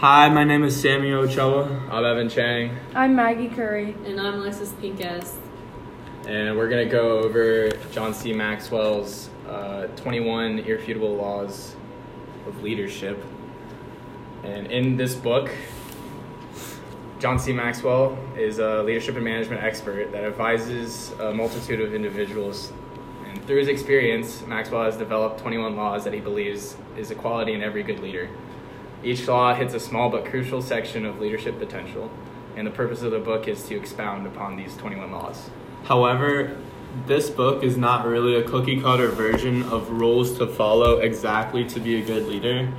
Hi, my name is Samuel Ochoa. I'm Evan Chang, I'm Maggie Curry. And I'm Alexis Pincus. and we're going to go over John C. Maxwell's uh, 21 Irrefutable Laws of Leadership. And in this book, John C. Maxwell is a leadership and management expert that advises a multitude of individuals. And through his experience, Maxwell has developed 21 laws that he believes is a quality in every good leader. Each law hits a small but crucial section of leadership potential, and the purpose of the book is to expound upon these 21 laws. However, this book is not really a cookie cutter version of rules to follow exactly to be a good leader,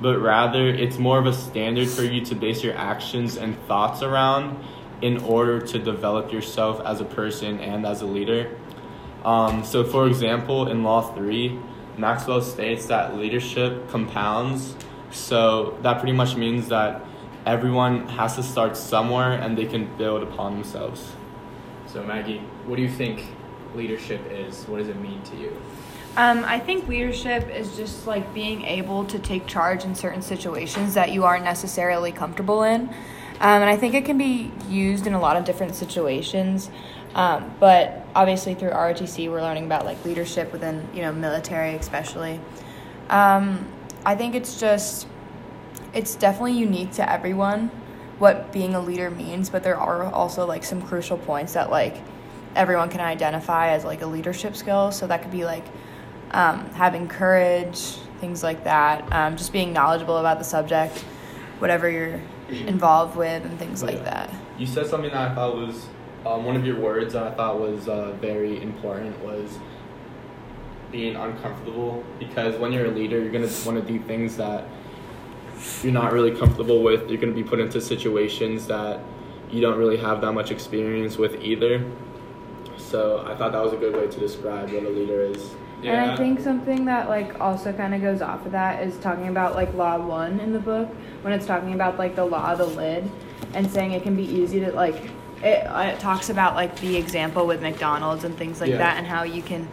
but rather it's more of a standard for you to base your actions and thoughts around in order to develop yourself as a person and as a leader. Um, so, for example, in Law 3, Maxwell states that leadership compounds. So, that pretty much means that everyone has to start somewhere and they can build upon themselves. So, Maggie, what do you think leadership is? What does it mean to you? Um, I think leadership is just like being able to take charge in certain situations that you aren't necessarily comfortable in. Um, and I think it can be used in a lot of different situations. Um, but obviously through ROTC, we're learning about like leadership within, you know, military especially. Um, I think it's just, it's definitely unique to everyone what being a leader means, but there are also like some crucial points that like everyone can identify as like a leadership skill. So that could be like um, having courage, things like that, um, just being knowledgeable about the subject, whatever you're involved with, and things like that. You said something that I thought was um, one of your words that I thought was uh, very important was being uncomfortable because when you're a leader, you're gonna want to do things that you're not really comfortable with. You're gonna be put into situations that you don't really have that much experience with either. So I thought that was a good way to describe what a leader is. Yeah. And I think something that like also kind of goes off of that is talking about like law one in the book when it's talking about like the law of the lid and saying it can be easy to like it, uh, it talks about like the example with McDonald's and things like Yeah. that and how you can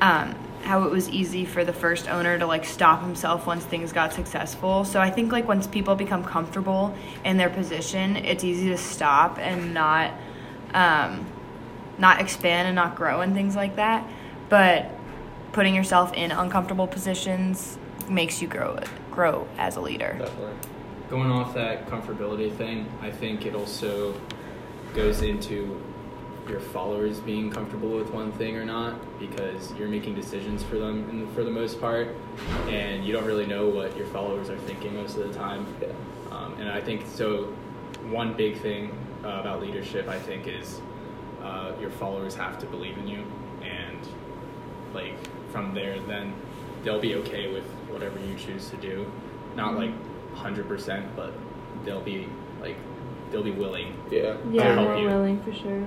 um, how it was easy for the first owner to like stop himself once things got successful. So I think like once people become comfortable in their position, it's easy to stop and not um, not expand and not grow and things like that. But putting yourself in uncomfortable positions makes you grow grow as a leader. Definitely. Going off that comfortability thing, I think it also goes into your followers being comfortable with one thing or not because you're making decisions for them in, for the most part and you don't really know what your followers are thinking most of the time Yeah. um, and i think so one big thing uh, about leadership i think is uh, your followers have to believe in you and like from there then they'll be okay with whatever you choose to do not like 100% but they'll be like they'll be willing Yeah. Yeah, Yeah, help more you. willing for sure.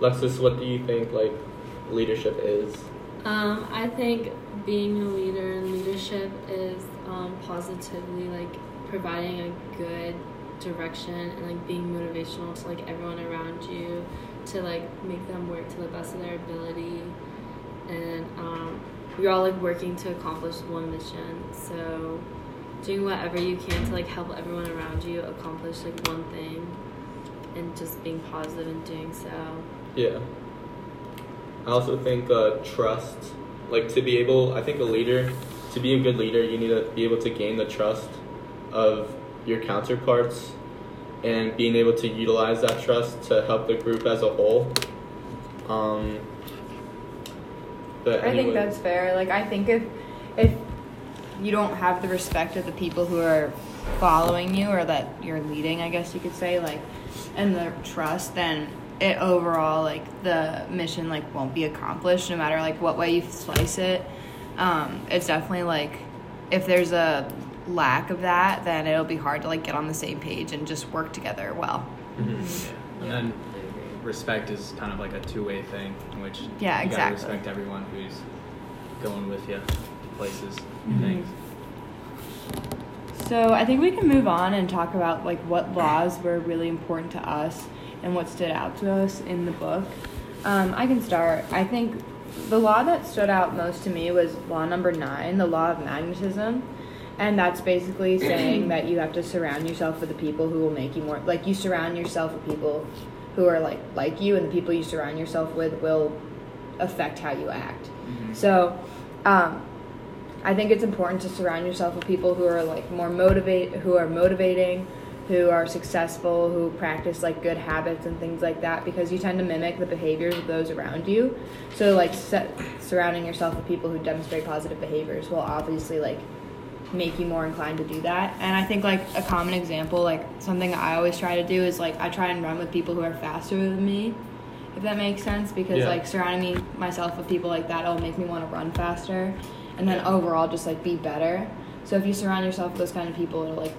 Lexus, what do you think like leadership is? Um, I think being a leader and leadership is um, positively like providing a good direction and like being motivational to like everyone around you to like make them work to the best of their ability. And um, we're all like working to accomplish one mission. So doing whatever you can to like help everyone around you accomplish like one thing and just being positive in doing so Yeah. I also think uh, trust, like to be able, I think a leader, to be a good leader, you need to be able to gain the trust of your counterparts and being able to utilize that trust to help the group as a whole. Um, but I think that's fair. Like I think if if you don't have the respect of the people who are following you or that you're leading, I guess you could say, like and the trust, then it overall like the mission like won't be accomplished no matter like what way you slice it. Um, it's definitely like if there's a lack of that, then it'll be hard to like get on the same page and just work together well. Mhm. and then respect is kind of like a two-way thing in which Yeah, you gotta exactly. respect everyone who's going with you places Mhm. things So I think we can move on and talk about like what laws were really important to us and what stood out to us in the book. Um, I can start. I think the law that stood out most to me was law number nine, the law of magnetism. And that's basically saying that you have to surround yourself with the people who will make you more like you surround yourself with people who are like like you and the people you surround yourself with will affect how you act. Mm-hmm. So, um, I think it's important to surround yourself with people who are like more motivate, who are motivating, who are successful, who practice like good habits and things like that, because you tend to mimic the behaviors of those around you. So, like se- surrounding yourself with people who demonstrate positive behaviors will obviously like make you more inclined to do that. And I think like a common example, like something I always try to do is like I try and run with people who are faster than me if that makes sense because Yeah. like surrounding me myself with people like that will make me want to run faster and then overall just like be better so if you surround yourself with those kind of people it'll like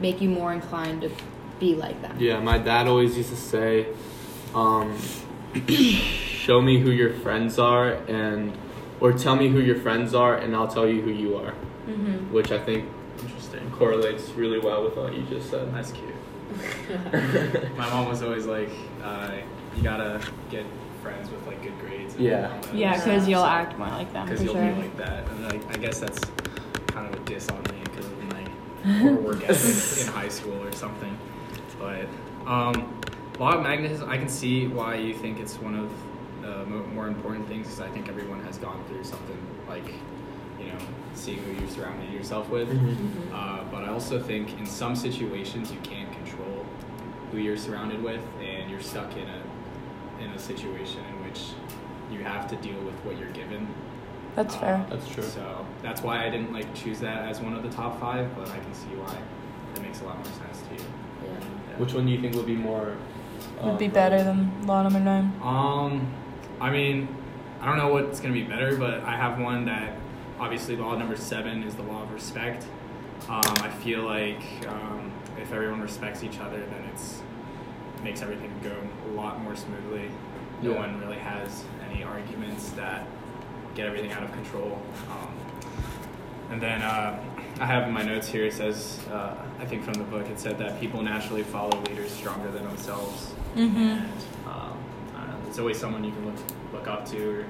make you more inclined to be like them Yeah, my dad always used to say, um, "Show me who your friends are, and or tell me who your friends are, and I'll tell you who you are." mm-hmm. Which I think Interesting. correlates really well with what you just said. That's cute. My mom was always like, uh, you gotta get friends with like good grades. And Yeah. yeah because you'll So- act more like them because you'll sure be like that. And like, I guess that's kind of a diss on me because of my poor work ethic in high school or something. But um, law of magnetism, I can see why you think it's one of the more important things because I think everyone has gone through something like, you know, seeing who you're surrounding yourself with. Mhm. Uh, but I also think in some situations you can't control who you're surrounded with, and you're stuck in a in a situation in which you have to deal with what you're given. that's Uh, fair That's true. So that's why I didn't like choose that as one of the top five, but I can see why it makes a lot more sense to you. Yeah. Yeah. Which one do you think would be more? would um, be better than law number nine Um, I mean, I don't know what's gonna be better, but I have one that obviously law number seven is the law of respect. Um, I feel like um, if everyone respects each other, then it's makes everything go a lot more smoothly. No Yeah. one really has any arguments that get everything out of control. Um, and then uh, I have in my notes here it says uh, I think from the book it said that people naturally follow leaders stronger than themselves. Mhm. And um, I it's always someone you can look look up to or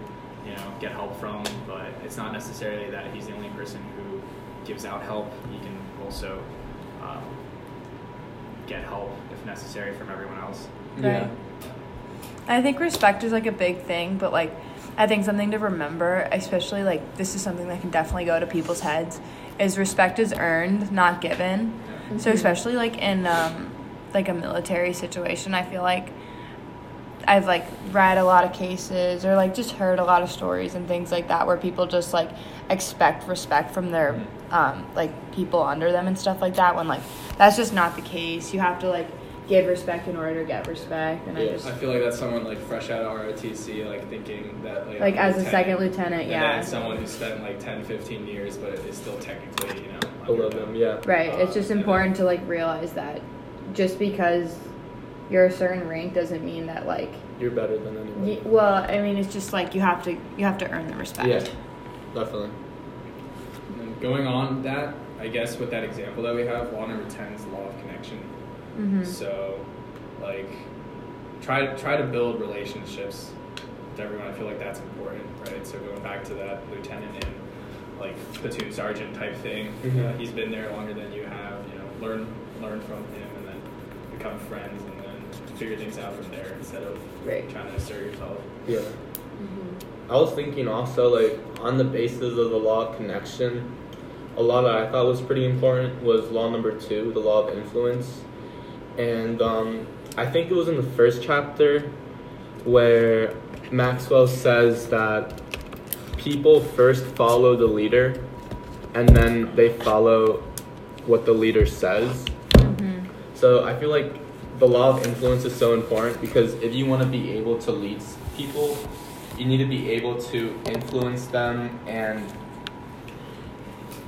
you know get help from, but it's not necessarily that he's the only person who gives out help. He can also um, get help if necessary from everyone else. Yeah. Right. I think respect is like a big thing, but like I think something to remember, especially like this is something that can definitely go to people's heads, is respect is earned, not given. So especially like in um, like a military situation, I feel like I've like read a lot of cases or like just heard a lot of stories and things like that where people just like expect respect from their um, like people under them and stuff like that when like that's just not the case. You have to like give respect in order to get respect, and I just I feel like that's someone like fresh out of ROTC, like thinking that like, like I'm as a second lieutenant, and yeah. then someone who spent like 10, 15 years, but is still technically you know Below under them, yeah. Right. It's just um, and important to like realize that just because you're a certain rank doesn't mean that like You're better than anyone. y- well, I mean it's just like you have to you have to earn the respect. Yeah, definitely. And going on that, I guess with that example that we have, law number ten is the law of connection. Mhm. So, like, try try to build relationships with everyone. I feel like that's important, right? So going back to that lieutenant and like platoon sergeant type thing, Mhm. uh, he's been there longer than you have. You know, learn learn from him and then become friends and then figure things out from there instead of Right. trying to assert yourself. Yeah. Mm-hmm. I was thinking also like on the basis of the law of connection, a law that I thought was pretty important was law number two, the law of influence, and um, I think it was in the first chapter where Maxwell says that people first follow the leader, and then they follow what the leader says. Mhm. So I feel like the law of influence is so important because if you want to be able to lead people, you need to be able to influence them and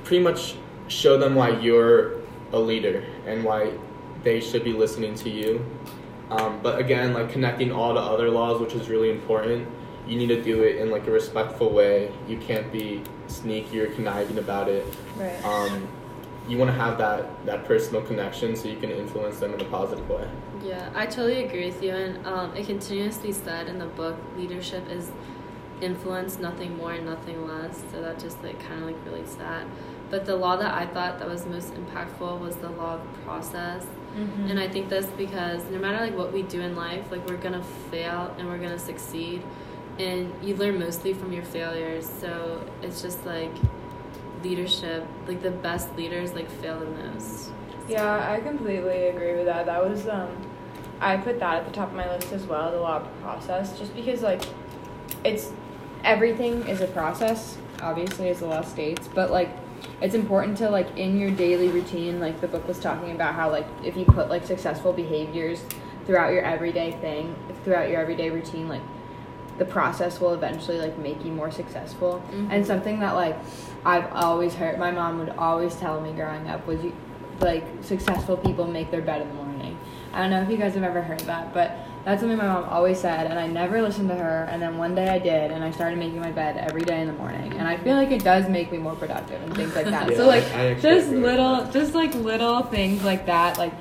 pretty much show them why you're a leader and why they should be listening to you. Um, but again, like connecting all the other laws, which is really important, you need to do it in like a respectful way. You can't be sneaky or conniving about it Right. um, you want to have that that personal connection so you can influence them in a positive way. Yeah, I totally agree with you. And um, it continuously said in the book, leadership is influence, nothing more, and nothing less. So that just like kind of like relates to that. but the law that I thought that was most impactful was the law of process. Mm-hmm. And I think that's because no matter like what we do in life, like we're gonna fail and we're gonna succeed, and you learn mostly from your failures. So it's just like leadership. Like the best leaders like fail the most. Yeah, I completely agree with that. That was um I put that at the top of my list as well, the law of process, just because like it's everything is a process, obviously as the law states, but like it's important to like in your daily routine, like the book was talking about how like if you put like successful behaviors throughout your everyday thing, throughout your everyday routine, like the process will eventually like make you more successful. And Mhm. something that like I've always heard my mom would always tell me growing up was you like successful people make their bed in the morning. I don't know if you guys have ever heard that, but that's something my mom always said and I never listened to her and then one day I did and I started making my bed every day in the morning and I feel like it does make me more productive and things like that. Yeah, so like I- I just little that. just like little things like that like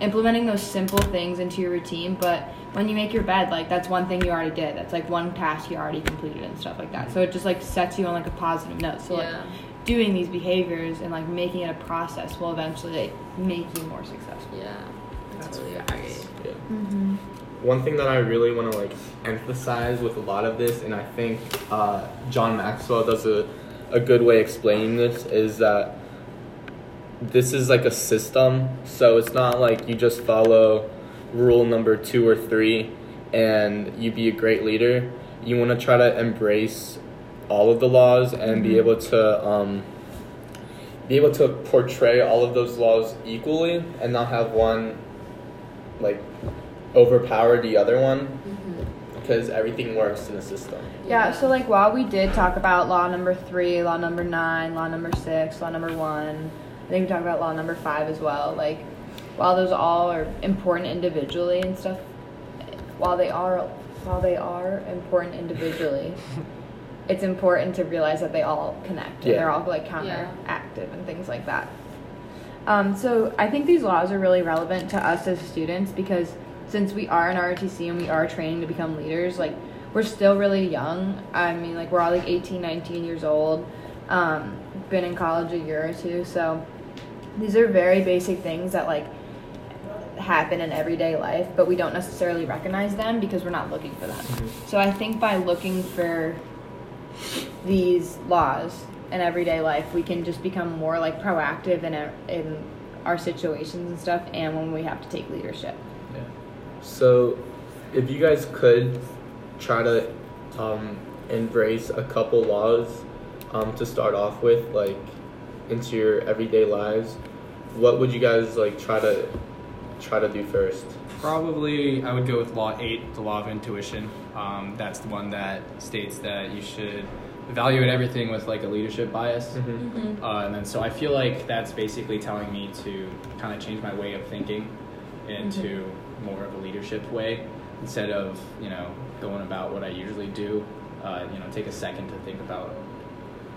implementing those simple things into your routine but when you make your bed like that's one thing you already did that's like one task you already completed and stuff like that so it just like sets you on like a positive note so like doing these behaviors and like making it a process will eventually like, make you more successful Yeah. I That's totally facts. agree. Yeah. mm-hmm. One thing that I really want to like emphasize with a lot of this, and I think uh, John Maxwell does a, a good way explaining this, is that this is like a system. So it's not like you just follow rule number two or three and you be a great leader. You want to try to embrace all of the laws and be Mhm. able to um, be able to portray all of those laws equally and not have one like overpower the other one Mm-hmm. because everything works in a system. yeah so like while we did talk about law number three law number nine law number six law number one i think we talked about law number five as well like while those all are important individually and stuff while they are while they are important individually it's important to realize that they all connect and they're all like Yeah. counteractive and things like that um, so i think these laws are really relevant to us as students because since we are in ROTC and we are training to become leaders like we're still really young. I mean like we're all like 18 19 years old. Um, been in college a year or two. So these are very basic things that like happen in everyday life but we don't necessarily recognize them because we're not looking for them. So i think by looking for these laws in everyday life we can just become more like proactive in our, in our situations and stuff and when we have to take leadership. So, if you guys could try to um, embrace a couple laws um, to start off with, like into your everyday lives, what would you guys like try to try to do first? Probably, I would go with Law 8, the Law of Intuition. Um, that's the one that states that you should evaluate everything with like a leadership bias. Mm-hmm. Uh, and then, so I feel like that's basically telling me to kind of change my way of thinking into more of a leadership way instead of, you know, going about what I usually do. Uh, you know, take a second to think about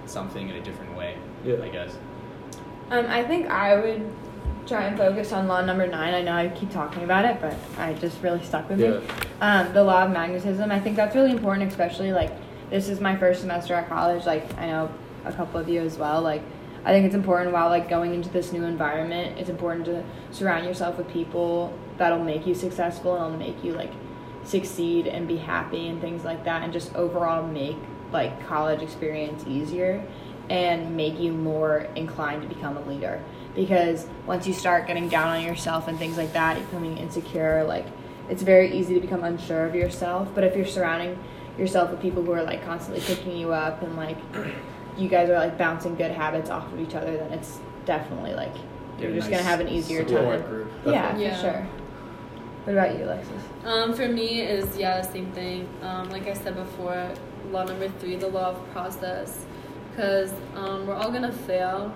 something in a different way, Yeah. I guess. um, i think i would try and focus on law number nine i know i keep talking about it but i just really stuck with Yeah. me um, the law of magnetism i think that's really important especially like this is my first semester at college like i know a couple of you as well like i think it's important while like going into this new environment it's important to surround yourself with people that'll make you successful and will make you like succeed and be happy and things like that and just overall make like college experience easier and make you more inclined to become a leader because once you start getting down on yourself and things like that becoming insecure like it's very easy to become unsure of yourself but if you're surrounding yourself with people who are like constantly picking you up and like you guys are like bouncing good habits off of each other then it's definitely like you're Get a just nice gonna have an easier time Group. yeah, Yeah. for sure what about you alexis Um, for me is yeah the same thing. Um, like I said before, law number three, the law of process, because um, we're all gonna fail,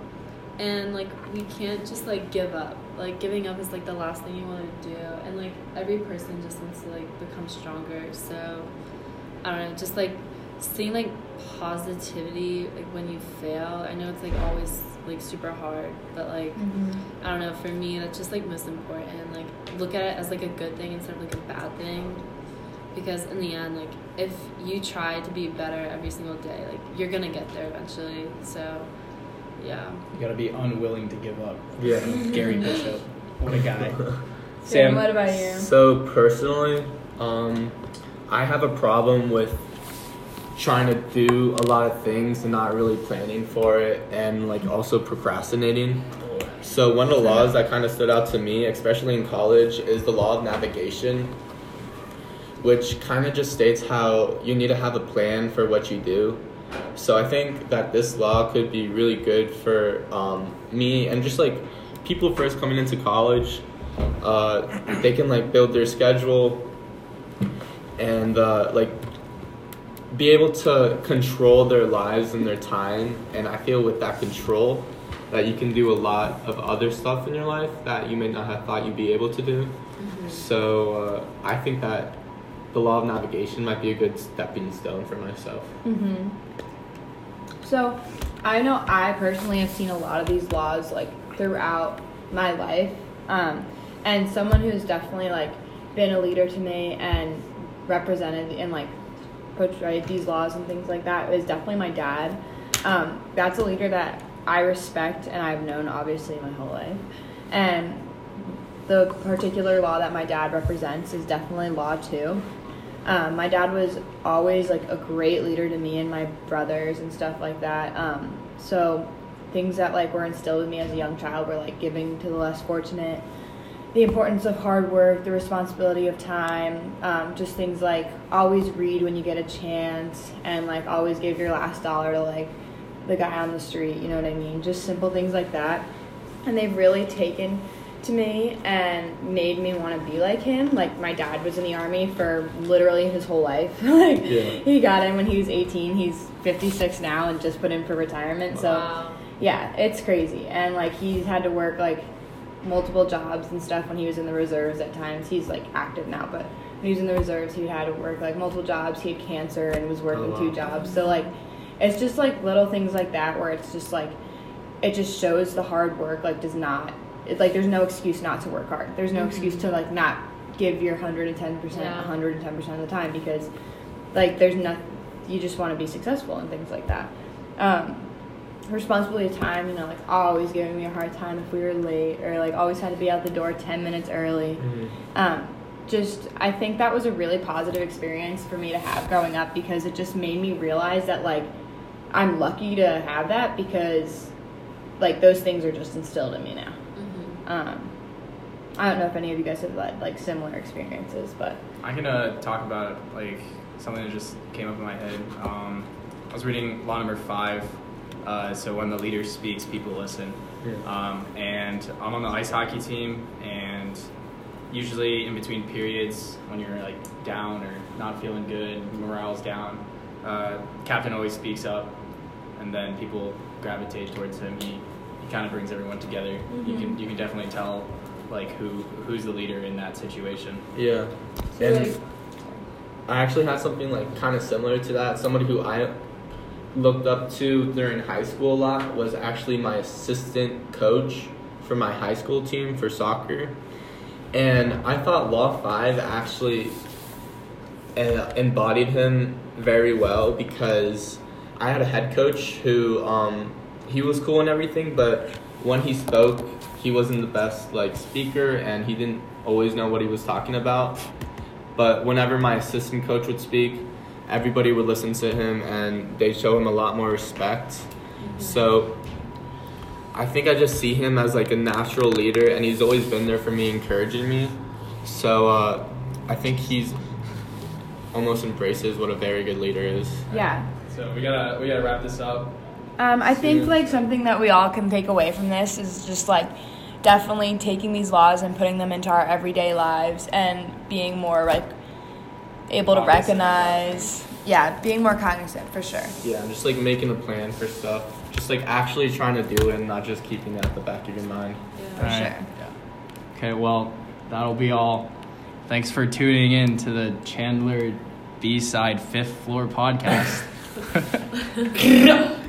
and like we can't just like give up. Like giving up is like the last thing you want to do, and like every person just wants to like become stronger. So I don't know, just like seeing like positivity like when you fail. I know it's like always like super hard, but like. I don't know, for me, that's just like most important. Like, look at it as like a good thing instead of like a bad thing. Because in the end, like, if you try to be better every single day, like, you're gonna get there eventually. So, Yeah. You gotta be unwilling to give up. Yeah. Gary Bishop. What a guy. Sam, Sam, what about you? So personally, um, I have a problem with trying to do a lot of things and not really planning for it, and like also procrastinating. So one of the laws that kind of stood out to me, especially in college, is the law of navigation, which kind of just states how you need to have a plan for what you do. So I think that this law could be really good for um, me and just like people first coming into college. Uh, they can like build their schedule and uh, like be able to control their lives and their time. And I feel with that control, that you can do a lot of other stuff in your life that you may not have thought you'd be able to do. So uh, I think that the law of navigation might be a good stepping stone for myself. Mm-hmm. So, I know I personally have seen a lot of these laws like throughout my life, um, and someone who's definitely like been a leader to me and represented in like portrayed these laws and things like that is definitely my dad. Um, that's a leader that I respect and I've known obviously my whole life, and the particular law that my dad represents is definitely law two. Um, my dad was always like a great leader to me and my brothers and stuff like that. Um, so things that like were instilled in me as a young child were like giving to the less fortunate, the importance of hard work, the responsibility of time, um, just things like always read when you get a chance and like always give your last dollar to like the guy on the street. You know what I mean? Just simple things like that. And they've really taken to me and made me want to be like him. Like my dad was in the army for literally his whole life. like Yeah. he got in when he was 18. He's 56 now and just put in for retirement. So yeah, it's crazy. And like he's had to work like multiple jobs and stuff when he was in the reserves at times. He's like active now, but when he was in the reserves, he had to work like multiple jobs. He had cancer and was working Oh, two wow. jobs. So like it's just like little things like that where it's just like it just shows the hard work like does not it's like there's no excuse not to work hard. There's no excuse to like not give your 110% Yeah. 110% of the time because like there's not you just want to be successful and things like that. Um responsibility of time, you know, like always giving me a hard time if we were late or like always had to be out the door 10 minutes early. Um, just, I think that was a really positive experience for me to have growing up because it just made me realize that like I'm lucky to have that because like those things are just instilled in me now. Mm-hmm. Um, I don't know if any of you guys have had like similar experiences, but I can uh, talk about like something that just came up in my head. Um, I was reading law number five. Uh, so when the leader speaks, people listen. Yeah. Um, and I'm on the ice hockey team, and usually in between periods, when you're like down or not feeling good, morale's down, uh, captain always speaks up, and then people gravitate towards him. He, he kind of brings everyone together. You can you can definitely tell like who who's the leader in that situation. Yeah. And I actually had something like kind of similar to that. Somebody who I looked up to during high school a lot was actually my assistant coach for my high school team for soccer. And I thought Law 5 actually uh, embodied him very well because I had a head coach who um, he was cool and everything, but when he spoke, he wasn't the best like speaker and he didn't always know what he was talking about. But whenever my assistant coach would speak, everybody would listen to him and they show him a lot more respect. So I think I just see him as like a natural leader and he's always been there for me, encouraging me. So uh, I think he's almost embraces what a very good leader is. yeah. So we gotta we gotta wrap this up. Um, I think like something that we all can take away from this is just like definitely taking these laws and putting them into our everyday lives and being more like able to Cognizant. recognize. Yeah, being more cognizant for sure. Yeah, and just like making a plan for stuff. Just like actually trying to do it and not just keeping it at the back of your mind. For Yeah. sure. Okay, well that'll be all. Thanks for tuning in to the Chandler B Side Fifth Floor podcast.